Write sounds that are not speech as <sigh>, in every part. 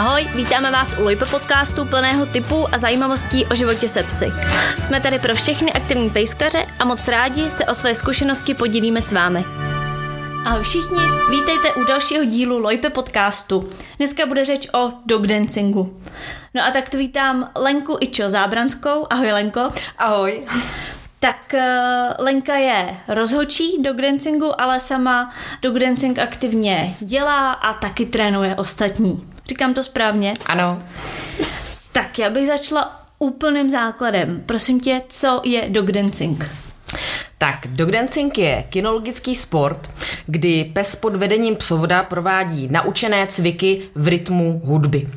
Ahoj, vítáme vás u Lojpo podcastu plného typů a zajímavostí o životě se psy. Jsme tady pro všechny aktivní pejskaře a moc rádi se o své zkušenosti podílíme s vámi. Ahoj všichni, vítejte u dalšího dílu Lojpe podcastu. Dneska bude řeč o dog dancingu. No a tak tu vítám Lenku Ičo Zábranskou. Ahoj Lenko. Ahoj. Tak uh, Lenka je rozhočí dog dancingu, ale sama dog dancing aktivně dělá a taky trénuje ostatní. Říkám to správně? Ano. Tak já bych začala úplným základem. Prosím tě, co je dog dancing? Tak, dog dancing je kinologický sport, kdy pes pod vedením psovoda provádí naučené cviky v rytmu hudby.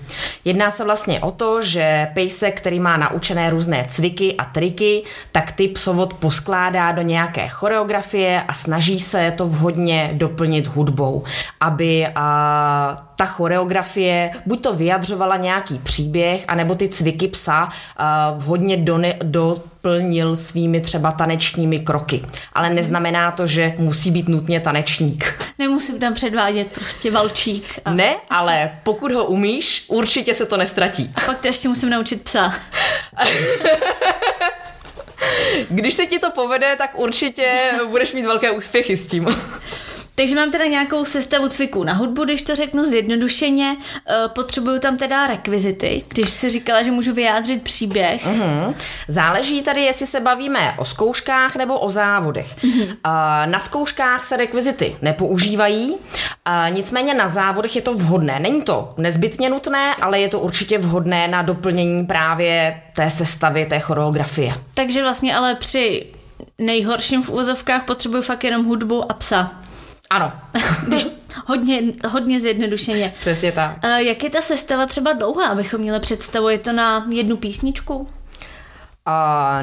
Jedná se vlastně o to, že pejsek, který má naučené různé cviky a triky, tak ty psovod poskládá do nějaké choreografie a snaží se to vhodně doplnit hudbou, aby a, ta choreografie buď to vyjadřovala nějaký příběh, anebo ty cviky psa uh, vhodně do, doplnil svými třeba tanečními kroky. Ale neznamená to, že musí být nutně tanečník. Nemusím tam předvádět prostě valčík. A... Ne, ale pokud ho umíš, určitě se to nestratí. A pak to ještě musím naučit psa. <laughs> Když se ti to povede, tak určitě budeš mít velké úspěchy s tím. <laughs> Takže mám teda nějakou sestavu cviků na hudbu, když to řeknu zjednodušeně. Eh, potřebuju tam teda rekvizity, když si říkala, že můžu vyjádřit příběh. Uh-huh. Záleží tady, jestli se bavíme o zkouškách nebo o závodech. Uh-huh. Na zkouškách se rekvizity nepoužívají, nicméně na závodech je to vhodné. Není to nezbytně nutné, ale je to určitě vhodné na doplnění právě té sestavy, té choreografie. Takže vlastně ale při nejhorším v úzovkách potřebuju fakt jenom hudbu a psa. Ano. <laughs> Když hodně, hodně zjednodušeně. Přesně tak. Jak je ta sestava třeba dlouhá, abychom měli představu? Je to na jednu písničku? A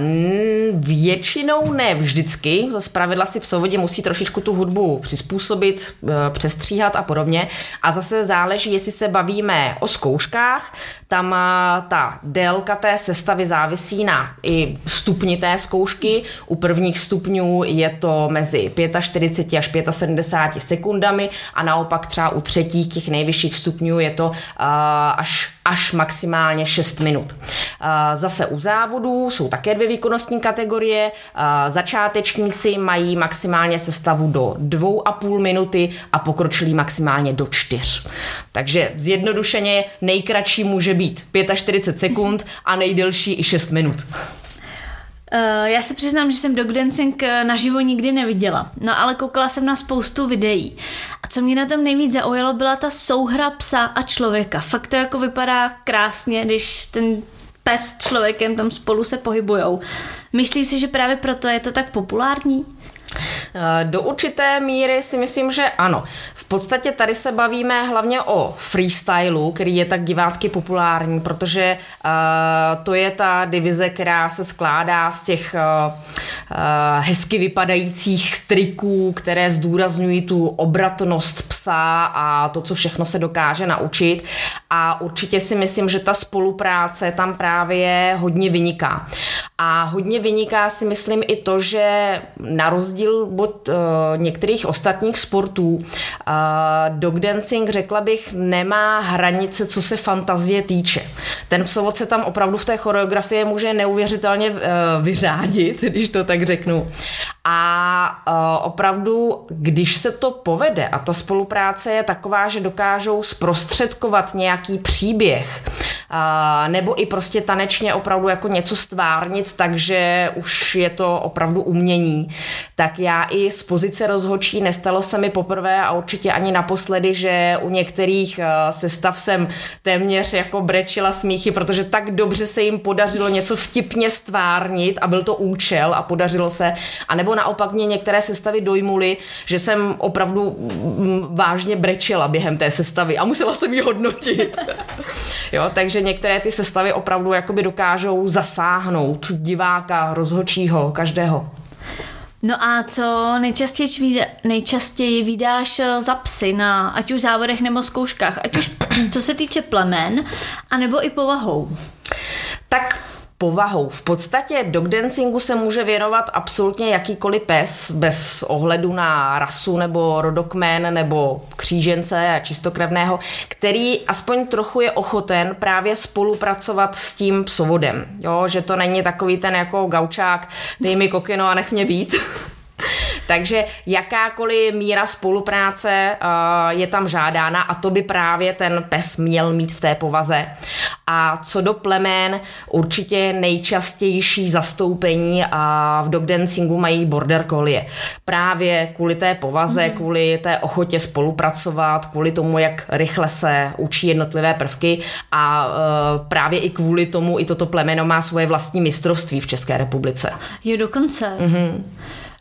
většinou ne vždycky. Z pravidla si psovodě musí trošičku tu hudbu přizpůsobit, e, přestříhat a podobně. A zase záleží, jestli se bavíme o zkouškách. Tam ta délka té sestavy závisí na i stupni té zkoušky. U prvních stupňů je to mezi 45 až 75 sekundami a naopak třeba u třetích těch nejvyšších stupňů je to až až maximálně 6 minut. Zase u závodů jsou také dvě výkonnostní kategorie. Začátečníci mají maximálně sestavu do 2,5 minuty a pokročilí maximálně do 4. Takže zjednodušeně nejkratší může být 45 sekund a nejdelší i 6 minut. Uh, já se přiznám, že jsem dog dancing eh, naživo nikdy neviděla, no ale koukala jsem na spoustu videí. A co mě na tom nejvíc zaujalo, byla ta souhra psa a člověka. Fakt to jako vypadá krásně, když ten pes s člověkem tam spolu se pohybujou. Myslíš si, že právě proto je to tak populární? Eh, do určité míry si myslím, že ano. Podstatě tady se bavíme hlavně o freestylu, který je tak divácky populární, protože uh, to je ta divize, která se skládá z těch uh, uh, hezky vypadajících triků, které zdůrazňují tu obratnost psa a to, co všechno se dokáže naučit. A určitě si myslím, že ta spolupráce tam právě hodně vyniká. A hodně vyniká si myslím i to, že na rozdíl od uh, některých ostatních sportů uh, dog dancing, řekla bych, nemá hranice, co se fantazie týče. Ten psovod se tam opravdu v té choreografii může neuvěřitelně uh, vyřádit, <laughs> když to tak řeknu. A uh, opravdu, když se to povede a ta spolupráce je taková, že dokážou zprostředkovat nějaký příběh, nebo i prostě tanečně opravdu jako něco stvárnit, takže už je to opravdu umění, tak já i z pozice rozhočí nestalo se mi poprvé a určitě ani naposledy, že u některých uh, sestav jsem téměř jako brečila smíchy, protože tak dobře se jim podařilo něco vtipně stvárnit a byl to účel a podařilo se, a nebo naopak mě některé sestavy dojmuly, že jsem opravdu mm, vážně brečela během té sestavy a musela jsem ji hodnotit. <laughs> jo, takže některé ty sestavy opravdu jakoby dokážou zasáhnout diváka, rozhočího, každého. No a co nejčastěji, vída, nejčastěji vydáš eh, za psy na ať už závodech nebo zkouškách, ať už <clears throat> co se týče plemen, anebo i povahou? Tak povahou. V podstatě dog dancingu se může věnovat absolutně jakýkoliv pes, bez ohledu na rasu nebo rodokmen nebo křížence a čistokrevného, který aspoň trochu je ochoten právě spolupracovat s tím psovodem. Jo, že to není takový ten jako gaučák, dej mi kokino a nech mě být. <laughs> Takže jakákoliv míra spolupráce uh, je tam žádána a to by právě ten pes měl mít v té povaze. A co do plemen, určitě nejčastější zastoupení a v dog dancingu mají border collie. Právě kvůli té povaze, mm. kvůli té ochotě spolupracovat, kvůli tomu, jak rychle se učí jednotlivé prvky a uh, právě i kvůli tomu i toto plemeno má svoje vlastní mistrovství v České republice. Jo, dokonce. Mm-hmm.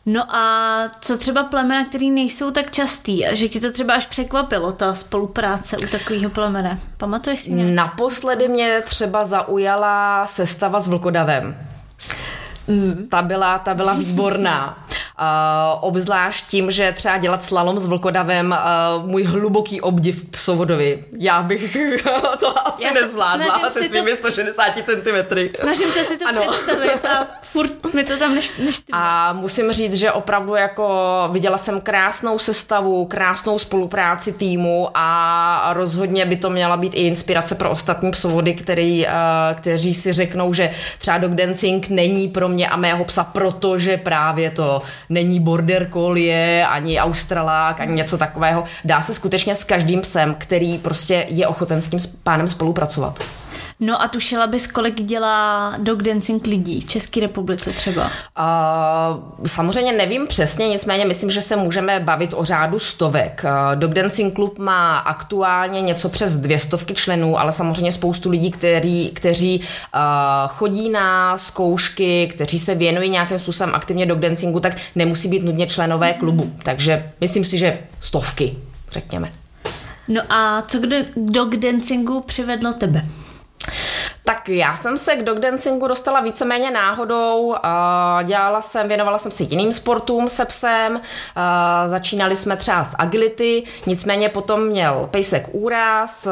No a co třeba plemena, který nejsou tak častý a že ti to třeba až překvapilo, ta spolupráce u takového plemene? Pamatuješ si nějak? Naposledy mě třeba zaujala sestava s vlkodavem. Mm. Ta byla, ta byla výborná. Uh, <laughs> obzvlášť tím, že třeba dělat slalom s vlkodavem, uh, můj hluboký obdiv psovodovi. Já bych <laughs> to asi Já nezvládla se svými to... 160 cm. Snažím se si to <laughs> ano. představit a furt mi to tam neš, A musím říct, že opravdu jako viděla jsem krásnou sestavu, krásnou spolupráci týmu a rozhodně by to měla být i inspirace pro ostatní psovody, který, uh, kteří si řeknou, že třeba dog dancing není pro mě a mého psa, protože právě to není border collie, ani australák, ani něco takového. Dá se skutečně s každým psem, který prostě je ochoten s tím pánem spolupracovat. No a tušila bys, kolik dělá dog dancing lidí v České republice třeba? Uh, samozřejmě nevím přesně, nicméně myslím, že se můžeme bavit o řádu stovek. Uh, dog dancing klub má aktuálně něco přes dvě stovky členů, ale samozřejmě spoustu lidí, který, kteří uh, chodí na zkoušky, kteří se věnují nějakým způsobem aktivně dog dancingu, tak nemusí být nutně členové klubu. Takže myslím si, že stovky, řekněme. No a co k dog dancingu přivedlo tebe? Tak já jsem se k dog dancingu dostala víceméně náhodou. Dělala jsem, věnovala jsem se jiným sportům se psem. Začínali jsme třeba s agility, nicméně potom měl pejsek úraz,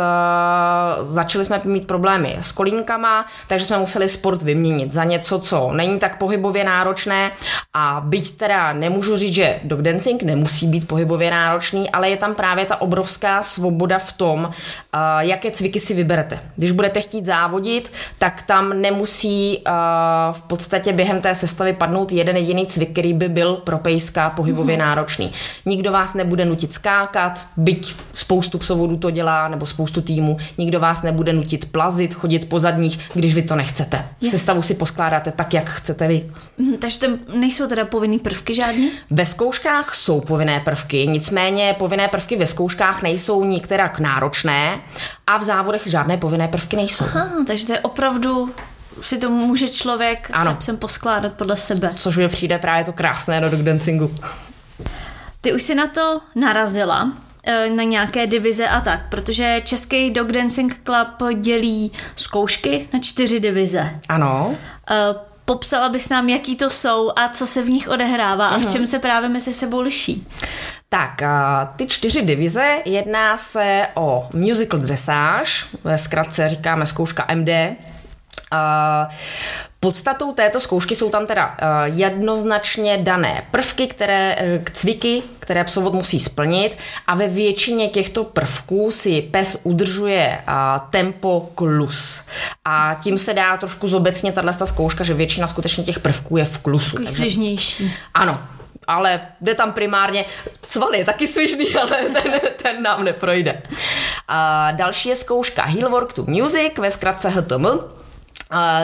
začali jsme mít problémy s kolínkama, takže jsme museli sport vyměnit za něco, co není tak pohybově náročné. A byť teda nemůžu říct, že dog dancing nemusí být pohybově náročný, ale je tam právě ta obrovská svoboda v tom, jaké cviky si vyberete. Když budete chtít závodit, tak tam nemusí uh, v podstatě během té sestavy padnout jeden jediný cvik, který by byl pro pejska pohybově mm-hmm. náročný. Nikdo vás nebude nutit skákat, byť spoustu psovodů to dělá, nebo spoustu týmů, nikdo vás nebude nutit plazit, chodit po zadních, když vy to nechcete. Yes. Sestavu si poskládáte tak, jak chcete vy. Mm, takže tam nejsou teda povinné prvky žádný? Ve zkouškách jsou povinné prvky, nicméně povinné prvky ve zkouškách nejsou nikterak náročné a v závodech žádné povinné prvky nejsou. Aha, takže to je opravdu si to může člověk ano. se psem poskládat podle sebe. Což mi přijde právě to krásné do dog dancingu. Ty už si na to narazila, eh, na nějaké divize a tak, protože Český Dog Dancing Club dělí zkoušky na čtyři divize. Ano. Popsala bys nám, jaký to jsou a co se v nich odehrává a v mhm. čem se právě mezi sebou liší? Tak, ty čtyři divize, jedná se o musical dressage, ve zkratce říkáme zkouška MD, Podstatou této zkoušky jsou tam teda jednoznačně dané prvky, které, e, cviky, které psovod musí splnit a ve většině těchto prvků si pes udržuje tempo klus. A tím se dá trošku zobecně tato zkouška, že většina skutečně těch prvků je v klusu. Takový svěžnější. Ano, ale jde tam primárně, cval je taky svižný, <laughs> ale ten, ten nám neprojde. A další je zkouška Heel Work to Music, ve zkratce HTM,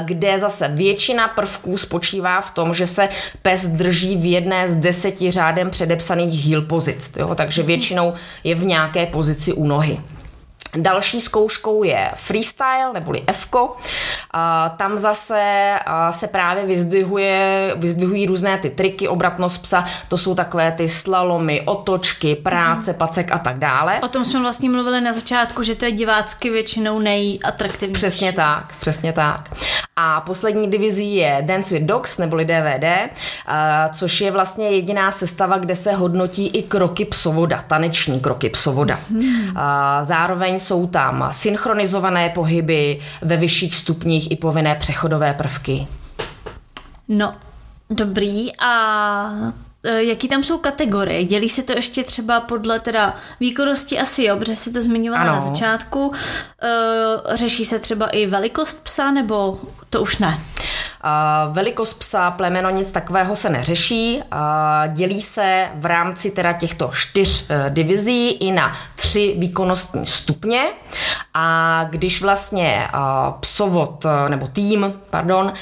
kde zase většina prvků spočívá v tom, že se pes drží v jedné z deseti řádem předepsaných heel pozic, jo? takže většinou je v nějaké pozici u nohy. Další zkouškou je freestyle, neboli Tam zase se právě vyzdvihuje, vyzdvihují různé ty triky, obratnost psa, to jsou takové ty slalomy, otočky, práce, mm. pacek a tak dále. O tom jsme vlastně mluvili na začátku, že to je divácky většinou nejatraktivnější. Přesně tak, přesně tak. A poslední divizí je Dance with Dogs, neboli DVD, což je vlastně jediná sestava, kde se hodnotí i kroky psovoda, taneční kroky psovoda. Hmm. Zároveň jsou tam synchronizované pohyby ve vyšších stupních i povinné přechodové prvky. No, dobrý. A jaký tam jsou kategorie? Dělí se to ještě třeba podle teda výkonnosti asi jo, protože si to zmiňovala ano. na začátku. E, řeší se třeba i velikost psa, nebo to už ne? Velikost psa, plemeno, nic takového se neřeší. Dělí se v rámci teda těchto čtyř e, divizí i na tři výkonnostní stupně. A když vlastně psovod nebo tým, pardon,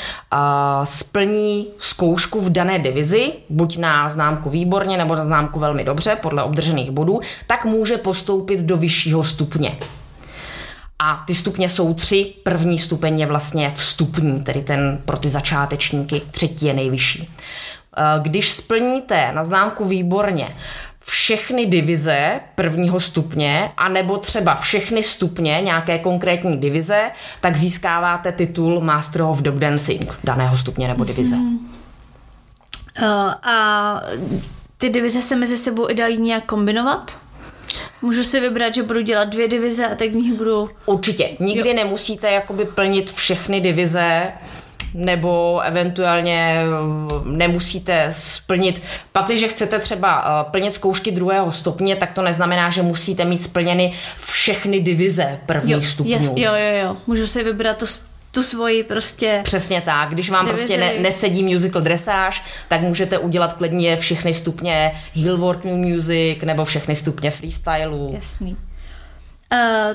splní zkoušku v dané divizi, buď na známku výborně nebo na známku velmi dobře, podle obdržených bodů, tak může postoupit do vyššího stupně. A ty stupně jsou tři. První stupeň je vlastně vstupní, tedy ten pro ty začátečníky, třetí je nejvyšší. Když splníte na známku výborně všechny divize prvního stupně, anebo třeba všechny stupně nějaké konkrétní divize, tak získáváte titul Master of Dog Dancing daného stupně nebo divize. Mm-hmm. Uh, a ty divize se mezi sebou i dají nějak kombinovat? Můžu si vybrat, že budu dělat dvě divize a tak v nich budu... Určitě. Nikdy jo. nemusíte jakoby plnit všechny divize, nebo eventuálně eh, nemusíte splnit. Pak, když chcete třeba eh, plnit zkoušky druhého stupně, tak to neznamená, že musíte mít splněny všechny divize prvních jo, stupňů. Yes, jo, jo, jo. Můžu si vybrat to tu svoji prostě... Přesně tak, když vám divizi. prostě ne, nesedí musical dresáž, tak můžete udělat klidně všechny stupně Hillwork New Music nebo všechny stupně freestylu. Jasný. Uh,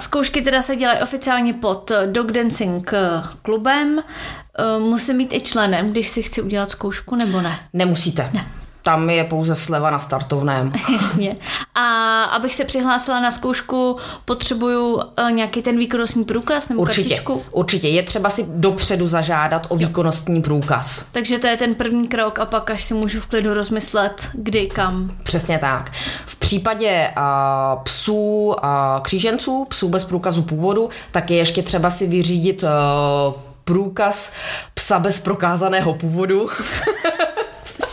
zkoušky teda se dělají oficiálně pod Dog Dancing klubem. Uh, musím být i členem, když si chci udělat zkoušku, nebo ne? Nemusíte. Ne tam je pouze sleva na startovném. <laughs> Jasně. A abych se přihlásila na zkoušku, potřebuju uh, nějaký ten výkonnostní průkaz nebo určitě, kartičku? Určitě, je třeba si dopředu zažádat o výkonnostní průkaz. Takže to je ten první krok a pak až si můžu v klidu rozmyslet, kdy, kam. Přesně tak. V případě uh, psů, uh, kříženců, psů bez průkazu původu, tak je ještě třeba si vyřídit uh, průkaz psa bez prokázaného původu. <laughs>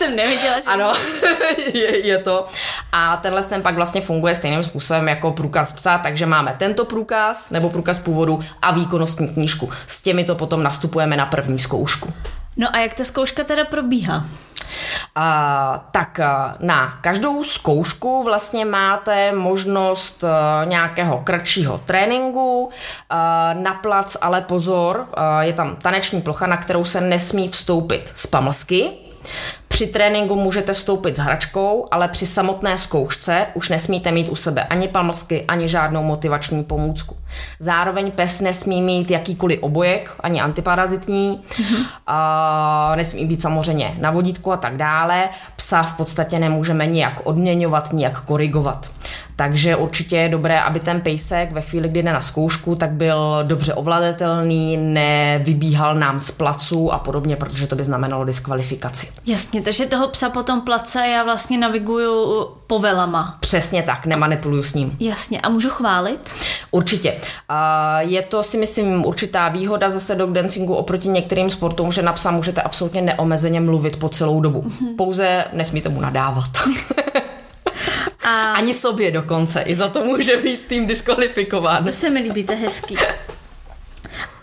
jsem neviděla, že... Ano, <laughs> je, je to. A tenhle ten pak vlastně funguje stejným způsobem jako průkaz psa, takže máme tento průkaz nebo průkaz původu a výkonnostní knížku. S těmi to potom nastupujeme na první zkoušku. No a jak ta zkouška teda probíhá? Uh, tak uh, na každou zkoušku vlastně máte možnost uh, nějakého kratšího tréninku. Uh, na plac ale pozor, uh, je tam taneční plocha, na kterou se nesmí vstoupit z pamlsky. Při tréninku můžete vstoupit s hračkou, ale při samotné zkoušce už nesmíte mít u sebe ani pamlsky, ani žádnou motivační pomůcku. Zároveň pes nesmí mít jakýkoliv obojek, ani antiparazitní, a nesmí být samozřejmě na vodítku a tak dále. Psa v podstatě nemůžeme nijak odměňovat, nijak korigovat. Takže určitě je dobré, aby ten pejsek ve chvíli, kdy jde na zkoušku, tak byl dobře ovladatelný, nevybíhal nám z placu a podobně, protože to by znamenalo diskvalifikaci. Jasně, takže toho psa potom place já vlastně naviguju povelama. Přesně tak, nemanipuluju s ním. Jasně, a můžu chválit? Určitě. Je to si myslím určitá výhoda zase dog dancingu oproti některým sportům, že na psa můžete absolutně neomezeně mluvit po celou dobu. Mm-hmm. Pouze nesmíte mu nadávat. <laughs> A... Ani sobě dokonce. I za to může být tým diskvalifikován. To se mi líbí, to je hezký.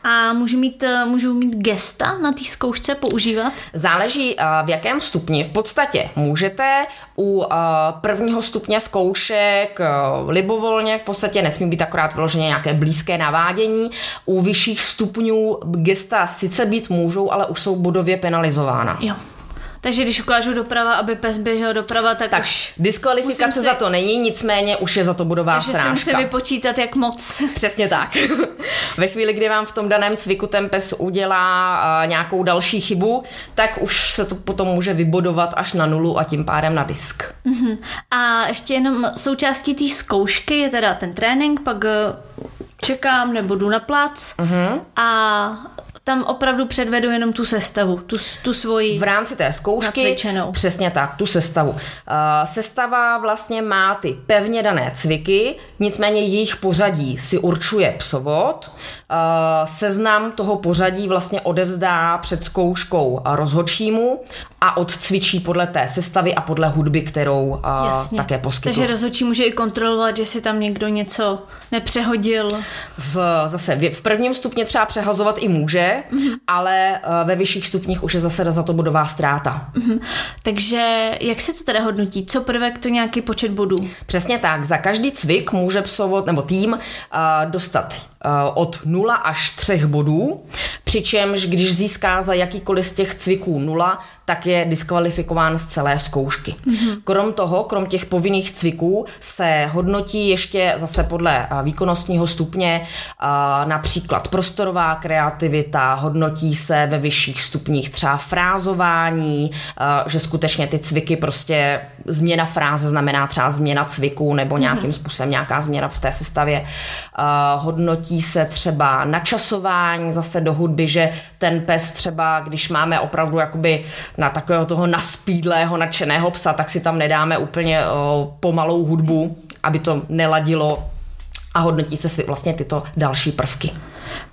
A můžu mít, můžu mít gesta na té zkoušce používat? Záleží eh, v jakém stupni. V podstatě můžete u eh, prvního stupně zkoušek eh, libovolně, v podstatě nesmí být akorát vyloženě nějaké blízké navádění. U vyšších stupňů gesta sice být můžou, ale už jsou bodově penalizována. Jo. Takže když ukážu doprava, aby pes běžel doprava, tak, tak už... diskvalifikace si... za to není, nicméně už je za to budová Takže srážka. Takže si musím vypočítat, jak moc. <laughs> Přesně tak. Ve chvíli, kdy vám v tom daném cviku ten pes udělá uh, nějakou další chybu, tak už se to potom může vybodovat až na nulu a tím pádem na disk. Uh-huh. A ještě jenom součástí té zkoušky je teda ten trénink, pak čekám nebo jdu na plac uh-huh. a tam opravdu předvedu jenom tu sestavu, tu, tu svoji. V rámci té zkoušky. Nacvičenou. Přesně tak, tu sestavu. Uh, sestava vlastně má ty pevně dané cviky, nicméně jejich pořadí si určuje psovod. Uh, seznam toho pořadí vlastně odevzdá před zkouškou rozhodčímu a odcvičí podle té sestavy a podle hudby, kterou uh, také poskytuje. Takže rozhodčí může i kontrolovat, že si tam někdo něco nepřehodil. V, zase v, v prvním stupni třeba přehazovat i může, mm-hmm. ale uh, ve vyšších stupních už je zase za to bodová ztráta. Mm-hmm. Takže jak se to teda hodnotí? Co prvek to nějaký počet bodů? Přesně tak. Za každý cvik může psovod nebo tým uh, dostat od 0 až 3 bodů, přičemž když získá za jakýkoliv z těch cviků 0, tak je diskvalifikován z celé zkoušky. Mm-hmm. Krom toho, krom těch povinných cviků, se hodnotí ještě zase podle výkonnostního stupně například prostorová kreativita, hodnotí se ve vyšších stupních třeba frázování, že skutečně ty cviky prostě změna fráze znamená třeba změna cviku nebo mhm. nějakým mm-hmm. způsobem nějaká změna v té sestavě. Hodnotí se třeba načasování zase do hudby, že ten pes třeba, když máme opravdu jakoby na takového toho naspídlého, nadšeného psa, tak si tam nedáme úplně pomalou hudbu, aby to neladilo a hodnotí se si vlastně tyto další prvky.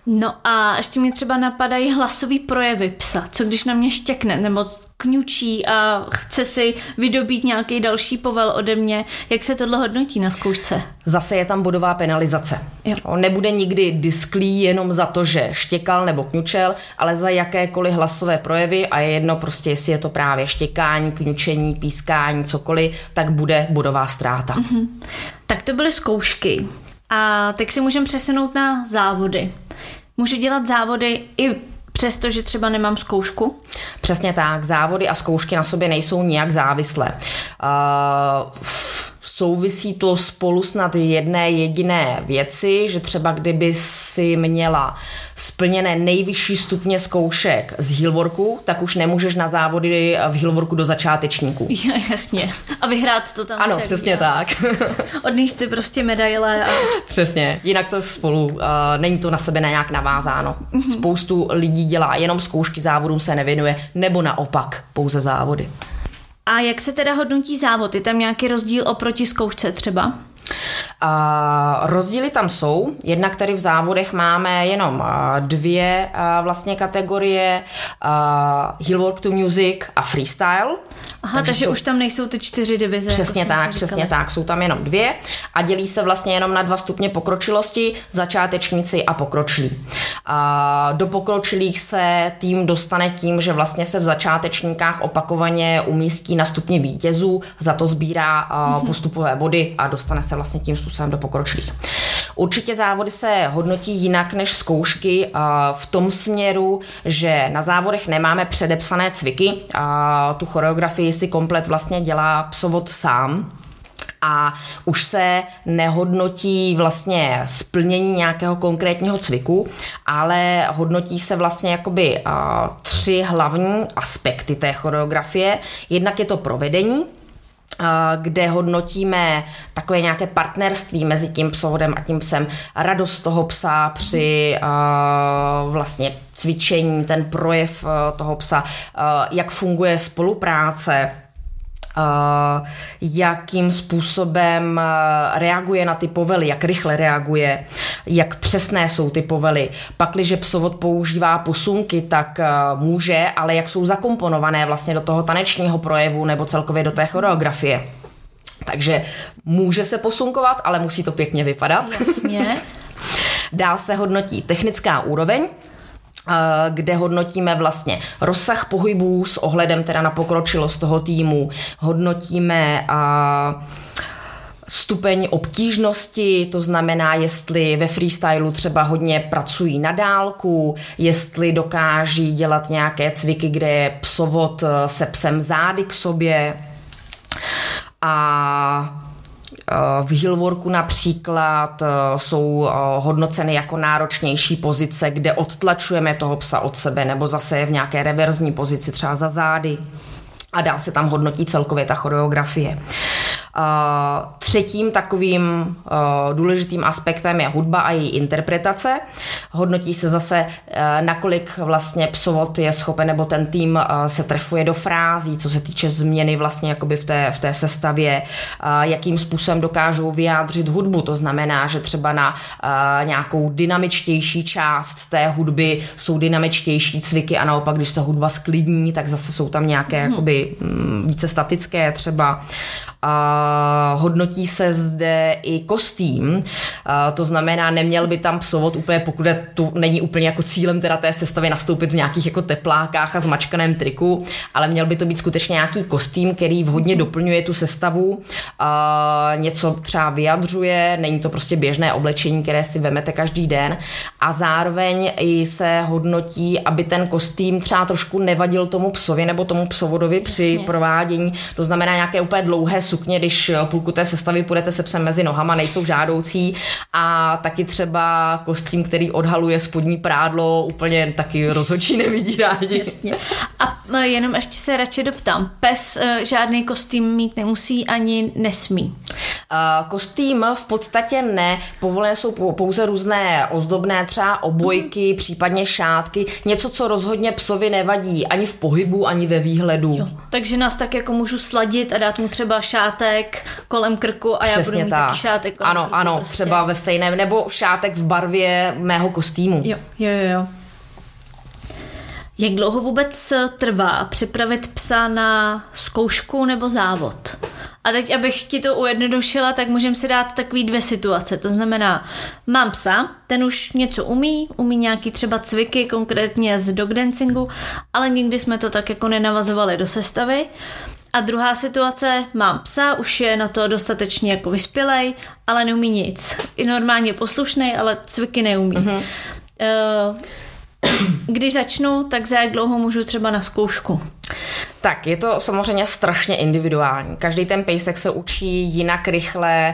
No a ještě mi třeba napadají hlasový projevy psa. Co když na mě štěkne nebo kňučí a chce si vydobít nějaký další povel ode mě. Jak se tohle hodnotí na zkoušce? Zase je tam bodová penalizace. Jo. On nebude nikdy disklý jenom za to, že štěkal nebo kňučel, ale za jakékoliv hlasové projevy a je jedno prostě, jestli je to právě štěkání, kňučení, pískání, cokoliv, tak bude bodová ztráta. Mm-hmm. Tak to byly zkoušky. A teď si můžeme přesunout na závody. Můžu dělat závody i přesto, že třeba nemám zkoušku? Přesně tak. Závody a zkoušky na sobě nejsou nijak závislé. Uh, souvisí to spolu snad jedné jediné věci, že třeba kdyby si měla splněné nejvyšší stupně zkoušek z Hillworku, tak už nemůžeš na závody v Hillworku do začátečníků. <laughs> Jo, jasně. A vyhrát to tam. Ano, přesně já. tak. <laughs> Odníst ty prostě medaile. A... Přesně, jinak to spolu, uh, není to na sebe nějak navázáno. Mm-hmm. Spoustu lidí dělá jenom zkoušky, závodům se nevěnuje, nebo naopak pouze závody. A jak se teda hodnotí závod? Je tam nějaký rozdíl oproti zkoušce třeba? A rozdíly tam jsou. Jednak tady v závodech máme jenom dvě vlastně kategorie. Hillwork to Music a Freestyle. Aha, takže, takže jsou... už tam nejsou ty čtyři divize. Jako přesně jako tak, přesně tak. Jsou tam jenom dvě a dělí se vlastně jenom na dva stupně pokročilosti, začátečníci a pokročilí. A do pokročilých se tým dostane tím, že vlastně se v začátečníkách opakovaně umístí na stupně vítězů, za to sbírá mm-hmm. postupové body a dostane se vlastně tím způsobem do pokročilých. Určitě závody se hodnotí jinak než zkoušky v tom směru, že na závodech nemáme předepsané cviky, tu choreografii si komplet vlastně dělá psovod sám, a už se nehodnotí vlastně splnění nějakého konkrétního cviku, ale hodnotí se vlastně jakoby tři hlavní aspekty té choreografie. Jednak je to provedení, kde hodnotíme takové nějaké partnerství mezi tím psovodem a tím psem, radost toho psa při vlastně cvičení, ten projev toho psa, jak funguje spolupráce, jakým způsobem reaguje na ty povely, jak rychle reaguje, jak přesné jsou ty povely. Pak, když psovod používá posunky, tak uh, může, ale jak jsou zakomponované vlastně do toho tanečního projevu nebo celkově do té choreografie. Takže může se posunkovat, ale musí to pěkně vypadat. Jasně. <laughs> Dál se hodnotí technická úroveň, kde hodnotíme vlastně rozsah pohybů s ohledem teda na pokročilost toho týmu, hodnotíme a stupeň obtížnosti, to znamená, jestli ve freestylu třeba hodně pracují na dálku, jestli dokáží dělat nějaké cviky, kde je psovod se psem zády k sobě. A v Hillworku například eh, jsou eh, hodnoceny jako náročnější pozice, kde odtlačujeme toho psa od sebe, nebo zase je v nějaké reverzní pozici, třeba za zády a dál se tam hodnotí celkově ta choreografie. Třetím takovým důležitým aspektem je hudba a její interpretace. Hodnotí se zase, nakolik vlastně psovod je schopen, nebo ten tým se trefuje do frází, co se týče změny vlastně jakoby v té, v té sestavě, jakým způsobem dokážou vyjádřit hudbu. To znamená, že třeba na nějakou dynamičtější část té hudby jsou dynamičtější cviky a naopak, když se hudba sklidní, tak zase jsou tam nějaké hmm. jakoby mm, více statické třeba. Uh, hodnotí se zde i kostým, uh, to znamená, neměl by tam psovod úplně, pokud je tu není úplně jako cílem teda té sestavy nastoupit v nějakých jako teplákách a zmačkaném triku, ale měl by to být skutečně nějaký kostým, který vhodně doplňuje tu sestavu, uh, něco třeba vyjadřuje, není to prostě běžné oblečení, které si vemete každý den. A zároveň i se hodnotí, aby ten kostým třeba trošku nevadil tomu psovi nebo tomu psovodovi při Jasně. provádění, to znamená nějaké úplně dlouhé sukně, když půlku té sestavy půjdete se psem mezi nohama, nejsou žádoucí a taky třeba kostým, který odhaluje spodní prádlo, úplně taky rozhodčí nevidí rádi. Jasně. A jenom ještě se radši doptám, pes eh, žádný kostým mít nemusí ani nesmí. Kostým v podstatě ne, povolené jsou pouze různé ozdobné třeba obojky, mm. případně šátky, něco, co rozhodně psovi nevadí ani v pohybu, ani ve výhledu. Jo. Takže nás tak jako můžu sladit a dát mu třeba šátek kolem krku a Přesně já budu mít tak. taky šátek kolem Ano, krku, ano, prostě. třeba ve stejném, nebo šátek v barvě mého kostýmu. Jo, jo, jo. jo. Jak dlouho vůbec trvá připravit psa na zkoušku nebo závod? A teď, abych ti to ujednodušila, tak můžeme si dát takový dvě situace. To znamená, mám psa, ten už něco umí, umí nějaký třeba cviky, konkrétně z dog dancingu, ale nikdy jsme to tak jako nenavazovali do sestavy. A druhá situace, mám psa, už je na to dostatečně jako vyspělej, ale neumí nic. Je normálně poslušný, ale cviky neumí. Uh-huh. Uh, <clears throat> když začnu, tak za jak dlouho můžu třeba na zkoušku? Tak, je to samozřejmě strašně individuální. Každý ten pejsek se učí jinak rychle,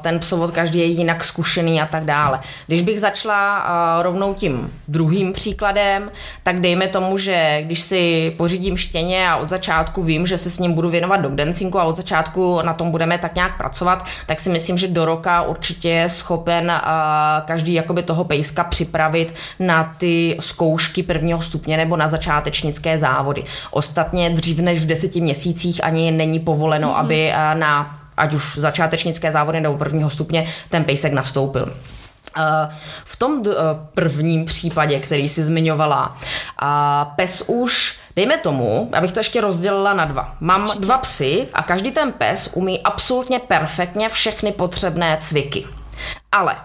ten psovod každý je jinak zkušený a tak dále. Když bych začala rovnou tím druhým příkladem, tak dejme tomu, že když si pořídím štěně a od začátku vím, že se s ním budu věnovat dog dancingu a od začátku na tom budeme tak nějak pracovat, tak si myslím, že do roka určitě je schopen každý jakoby toho pejska připravit na ty zkoušky prvního stupně nebo na začátečnické závody. Ostatně dřív než v deseti měsících ani není povoleno, mm-hmm. aby eh, na ať už začátečnické závody nebo prvního stupně ten pejsek nastoupil. Eh, v tom eh, prvním případě, který si zmiňovala, pes už, dejme tomu, abych to ještě rozdělila na dva. Mám dva psy a každý ten pes umí absolutně perfektně všechny potřebné cviky. Ale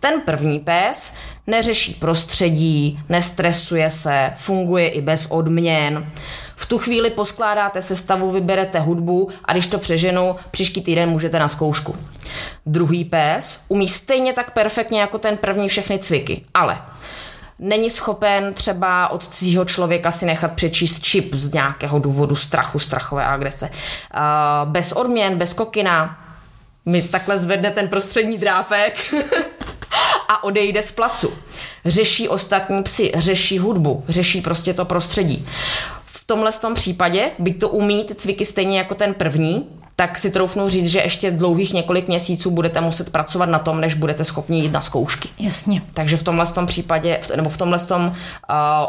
ten první pes neřeší prostředí, nestresuje se, funguje i bez odměn. V tu chvíli poskládáte sestavu, vyberete hudbu a když to přeženu, příští týden můžete na zkoušku. Druhý pes umí stejně tak perfektně jako ten první všechny cviky, ale není schopen třeba od cizího člověka si nechat přečíst čip z nějakého důvodu strachu, strachové agrese. Bez odměn, bez kokina, mi takhle zvedne ten prostřední drápek <laughs> a odejde z placu. Řeší ostatní psy, řeší hudbu, řeší prostě to prostředí. V tomhle tom případě, byť to umí ty cviky stejně jako ten první, tak si troufnu říct, že ještě dlouhých několik měsíců budete muset pracovat na tom, než budete schopni jít na zkoušky. Jasně. Takže v tomhle tom případě, nebo v tomhle tom uh,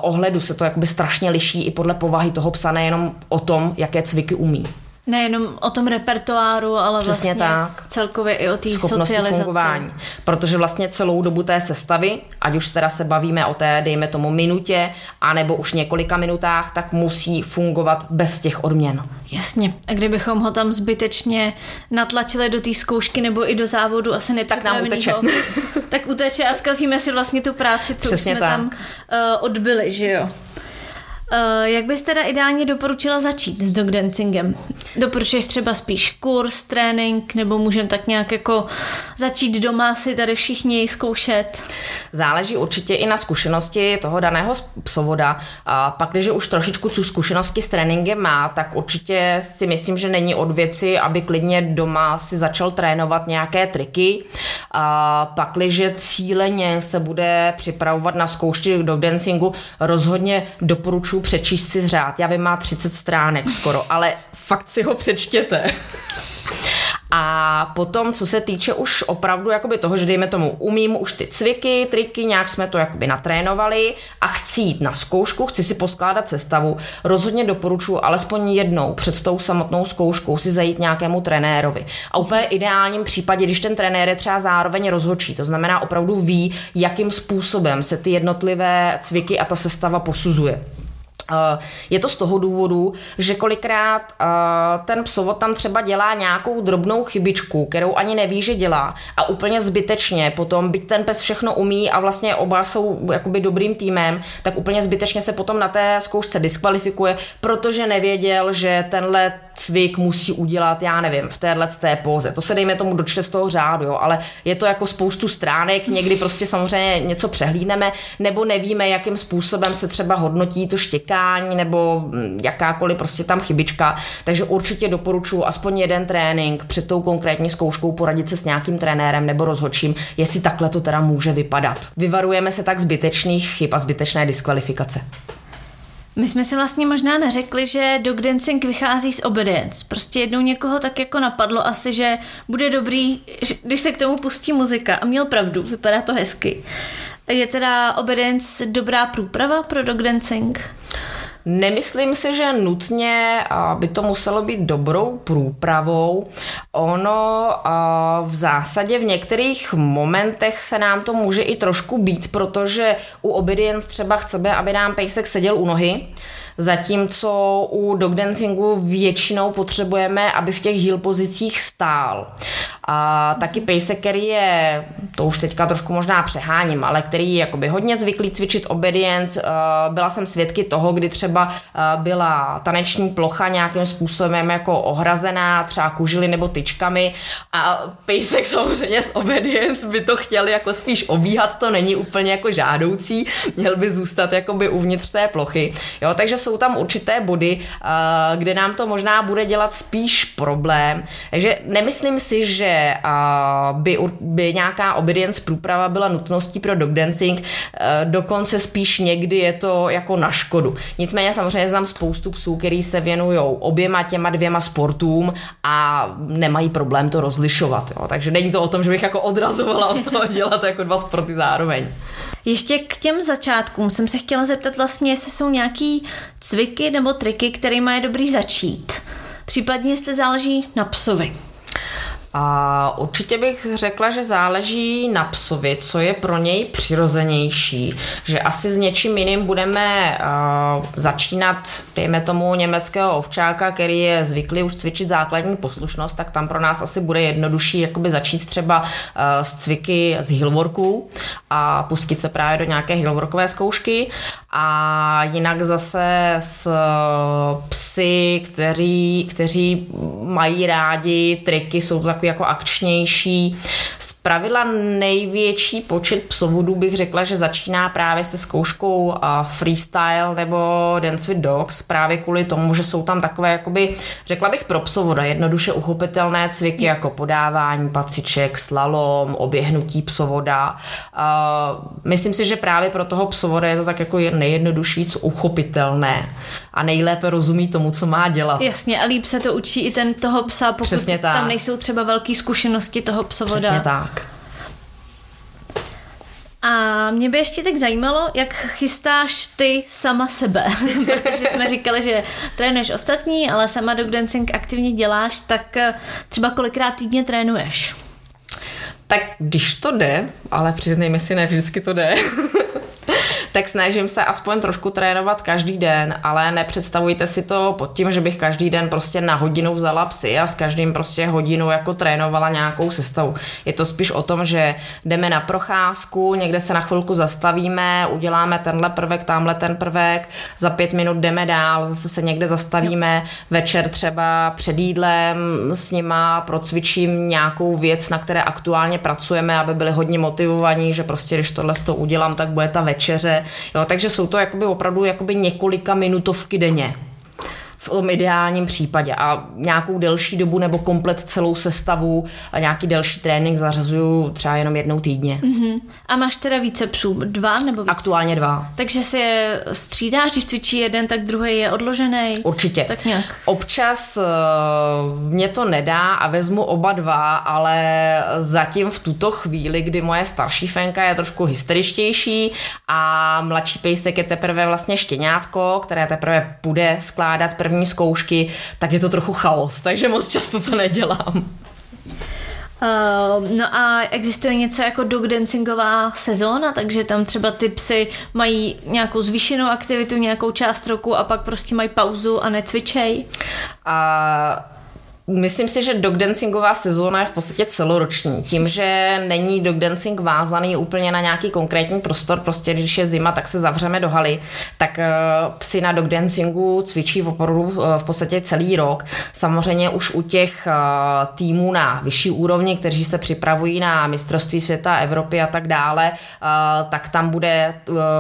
ohledu se to jakoby strašně liší i podle povahy toho psa, nejenom o tom, jaké cviky umí. Nejenom o tom repertoáru, ale Přesně vlastně tak. celkově i o té socializaci. fungování. Protože vlastně celou dobu té sestavy, ať už teda se bavíme o té, dejme tomu, minutě, anebo už několika minutách, tak musí fungovat bez těch odměn. Jasně. A kdybychom ho tam zbytečně natlačili do té zkoušky nebo i do závodu, asi Tak nám uteče. tak uteče a zkazíme si vlastně tu práci, co Přesně jsme tak. tam uh, odbyli, že jo? Uh, jak bys teda ideálně doporučila začít s dog dancingem? Doporučuješ třeba spíš kurz, trénink, nebo můžeme tak nějak jako začít doma si tady všichni zkoušet? Záleží určitě i na zkušenosti toho daného psovoda. A pak, když už trošičku tu zkušenosti s tréninkem má, tak určitě si myslím, že není od věci, aby klidně doma si začal trénovat nějaké triky. A pak, když cíleně se bude připravovat na zkoušky dog dancingu, rozhodně doporučuji doporučuji přečíst si řád. Já vím, má 30 stránek skoro, ale fakt si ho přečtěte. A potom, co se týče už opravdu jakoby toho, že dejme tomu, umím už ty cviky, triky, nějak jsme to jakoby natrénovali a chci jít na zkoušku, chci si poskládat sestavu, rozhodně doporučuji alespoň jednou před tou samotnou zkouškou si zajít nějakému trenérovi. A úplně ideálním případě, když ten trenér je třeba zároveň rozhodčí, to znamená opravdu ví, jakým způsobem se ty jednotlivé cviky a ta sestava posuzuje. Eh, je to z toho důvodu, že kolikrát eh, ten psovod tam třeba dělá nějakou drobnou chybičku, kterou ani neví, že dělá a úplně zbytečně potom, byť ten pes všechno umí a vlastně oba jsou jakoby dobrým týmem, tak úplně zbytečně se potom na té zkoušce diskvalifikuje, protože nevěděl, že tenhle cvik musí udělat, já nevím, v téhle té póze. To se dejme tomu dočte z toho řádu, jo, ale je to jako spoustu stránek, někdy prostě samozřejmě něco přehlídneme, nebo nevíme, jakým způsobem se třeba hodnotí to štěkání, nebo mm, jakákoliv prostě tam chybička. Takže určitě doporučuji aspoň jeden trénink před tou konkrétní zkouškou poradit se s nějakým trenérem nebo rozhodčím, jestli takhle to teda může vypadat. Vyvarujeme se tak zbytečných chyb a zbytečné diskvalifikace. My jsme si vlastně možná neřekli, že dog dancing vychází z obedience. Prostě jednou někoho tak jako napadlo asi, že bude dobrý, když se k tomu pustí muzika. A měl pravdu, vypadá to hezky. Je teda obedience dobrá průprava pro dog dancing? Nemyslím si, že nutně by to muselo být dobrou průpravou. Ono v zásadě v některých momentech se nám to může i trošku být, protože u obedience třeba chceme, aby nám pejsek seděl u nohy, zatímco u dog dancingu většinou potřebujeme, aby v těch heel pozicích stál. A taky pejsek, který je, to už teďka trošku možná přeháním, ale který je jakoby hodně zvyklý cvičit obedience. Eh, byla jsem svědky toho, kdy třeba eh, byla taneční plocha nějakým způsobem jako ohrazená, třeba kužily nebo tyčkami a pejsek samozřejmě z obedience by to chtěl jako spíš obíhat, to není úplně jako žádoucí, měl by zůstat jakoby uvnitř té plochy. Jo, takže jsou tam určité body, eh, kde nám to možná bude dělat spíš problém. Takže nemyslím si, že by, by nějaká obedience průprava byla nutností pro dog dancing, eh, dokonce spíš někdy je to jako na škodu. Nicméně samozřejmě znám spoustu psů, který se věnují oběma těma dvěma sportům a nemají problém to rozlišovat. Jo. Takže není to o tom, že bych jako odrazovala od toho dělat jako dva sporty zároveň. Ještě k těm začátkům jsem se chtěla zeptat vlastně, jestli jsou nějaký cviky nebo triky, kterými je dobrý začít. Případně jestli záleží na psovi. A určitě bych řekla, že záleží na psovi, co je pro něj přirozenější. Že asi s něčím jiným budeme uh, začínat, dejme tomu německého ovčáka, který je zvyklý už cvičit základní poslušnost, tak tam pro nás asi bude jednodušší jakoby začít třeba uh, s cviky z hillworku a pustit se právě do nějaké hillworkové zkoušky. A jinak zase s psy, který, kteří mají rádi triky, jsou to takový jako akčnější. Z pravidla největší počet psovodů bych řekla, že začíná právě se zkouškou freestyle nebo Dance with Dogs, právě kvůli tomu, že jsou tam takové, jakoby, řekla bych pro psovoda, jednoduše uchopitelné cviky jako podávání paciček, slalom, oběhnutí psovoda. myslím si, že právě pro toho psovoda je to tak jako nejjednodušší, co uchopitelné a nejlépe rozumí tomu, co má dělat. Jasně, a líp se to učí i ten toho psa, pokud Přesně tak. tam nejsou třeba velké zkušenosti toho psovoda. Přesně tak. A mě by ještě tak zajímalo, jak chystáš ty sama sebe. <laughs> Protože jsme říkali, že trénuješ ostatní, ale sama dog dancing aktivně děláš, tak eh, třeba kolikrát týdně trénuješ? Tak když to jde, ale přiznejme si, ne vždycky to jde, tak snažím se aspoň trošku trénovat každý den, ale nepředstavujte si to pod tím, že bych každý den prostě na hodinu vzala psy a s každým prostě hodinu jako trénovala nějakou sestavu. Je to spíš o tom, že jdeme na procházku, někde se na chvilku zastavíme, uděláme tenhle prvek, tamhle ten prvek, za pět minut jdeme dál, zase se někde zastavíme, večer třeba před jídlem s nima procvičím nějakou věc, na které aktuálně pracujeme, aby byli hodně motivovaní, že prostě když tohle to udělám, tak bude ta večeře Jo, takže jsou to jakoby opravdu jakoby několika minutovky denně v tom ideálním případě a nějakou delší dobu nebo komplet celou sestavu a nějaký delší trénink zařazuju třeba jenom jednou týdně. Mm-hmm. A máš teda více psů? Dva nebo víc? Aktuálně dva. Takže si je střídáš, když cvičí jeden, tak druhý je odložený? Určitě. Tak nějak. Občas uh, mě to nedá a vezmu oba dva, ale zatím v tuto chvíli, kdy moje starší fenka je trošku hysteričtější a mladší pejsek je teprve vlastně štěňátko, které teprve bude skládat první zkoušky, tak je to trochu chaos, takže moc často to nedělám. Uh, no a existuje něco jako dog dancingová sezóna, takže tam třeba ty psy mají nějakou zvýšenou aktivitu nějakou část roku a pak prostě mají pauzu a necvičej. A Myslím si, že dogdancingová sezóna je v podstatě celoroční. Tím, že není dogdancing vázaný úplně na nějaký konkrétní prostor, prostě když je zima, tak se zavřeme do haly, tak eh, psi na dogdancingu cvičí v opravdu eh, v podstatě celý rok. Samozřejmě už u těch eh, týmů na vyšší úrovni, kteří se připravují na mistrovství světa, Evropy a tak dále, tak tam bude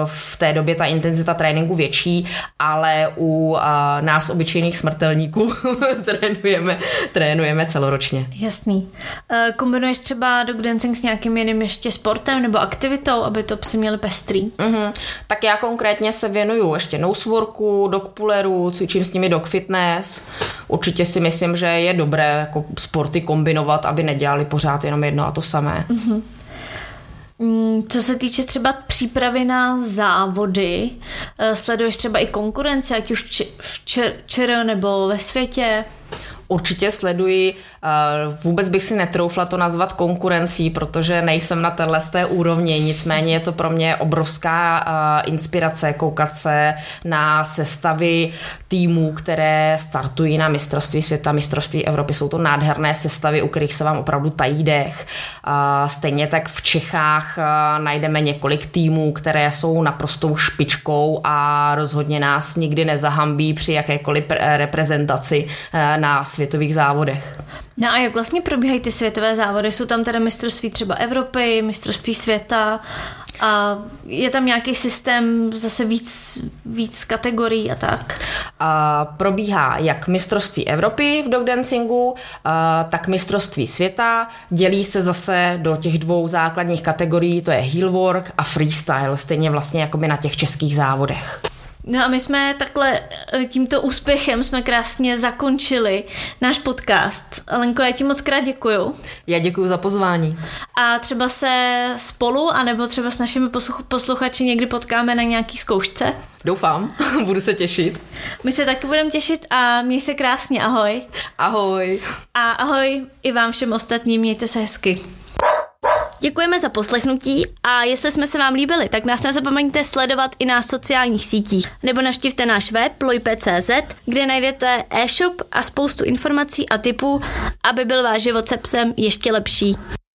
v té době ta intenzita tréninku větší, ale u nás obyčejných smrtelníků <laughs> trénujeme trénujeme celoročně. Jasný. Eh, kombinuješ třeba dog dancing s nějakým jiným ještě sportem nebo aktivitou, aby to psy měli pestrý? Mm-hmm. Tak já konkrétně se věnuju ještě noseworku, dog pulleru, cvičím s nimi dog fitness. Určitě si myslím, že je dobré jako sporty kombinovat, aby nedělali pořád jenom jedno a to samé. Mm-hmm. Co se týče třeba přípravy na závody, eh, sleduješ třeba i konkurenci, ať už v ČR nebo ve světě? Určitě sleduji. Vůbec bych si netroufla to nazvat konkurencí, protože nejsem na téhle té úrovni, nicméně je to pro mě obrovská inspirace koukat se na sestavy týmů, které startují na mistrovství světa, mistrovství Evropy. Jsou to nádherné sestavy, u kterých se vám opravdu tají dech. Stejně tak v Čechách najdeme několik týmů, které jsou naprostou špičkou a rozhodně nás nikdy nezahambí při jakékoliv reprezentaci na světových závodech. No a jak vlastně probíhají ty světové závody? Jsou tam teda mistrovství třeba Evropy, mistrovství světa a je tam nějaký systém zase víc, víc kategorií a tak? A probíhá jak mistrovství Evropy v dogdancingu, tak mistrovství světa. Dělí se zase do těch dvou základních kategorií, to je heelwork a freestyle, stejně vlastně jako by na těch českých závodech. No a my jsme takhle eh, tímto úspěchem jsme krásně zakončili náš podcast. Lenko, já ti moc krát děkuju. Já děkuju za pozvání. A třeba se spolu, anebo třeba s našimi posluchači někdy potkáme na nějaký zkoušce. Doufám, <laughs> budu se těšit. My se taky budeme těšit a měj se krásně, ahoj. Ahoj. A ahoj i vám všem ostatním, mějte se hezky. Děkujeme za poslechnutí a jestli jsme se vám líbili, tak nás nezapomeňte sledovat i na sociálních sítích nebo navštivte náš web lojpe.cz, kde najdete e-shop a spoustu informací a tipů, aby byl váš život se psem ještě lepší.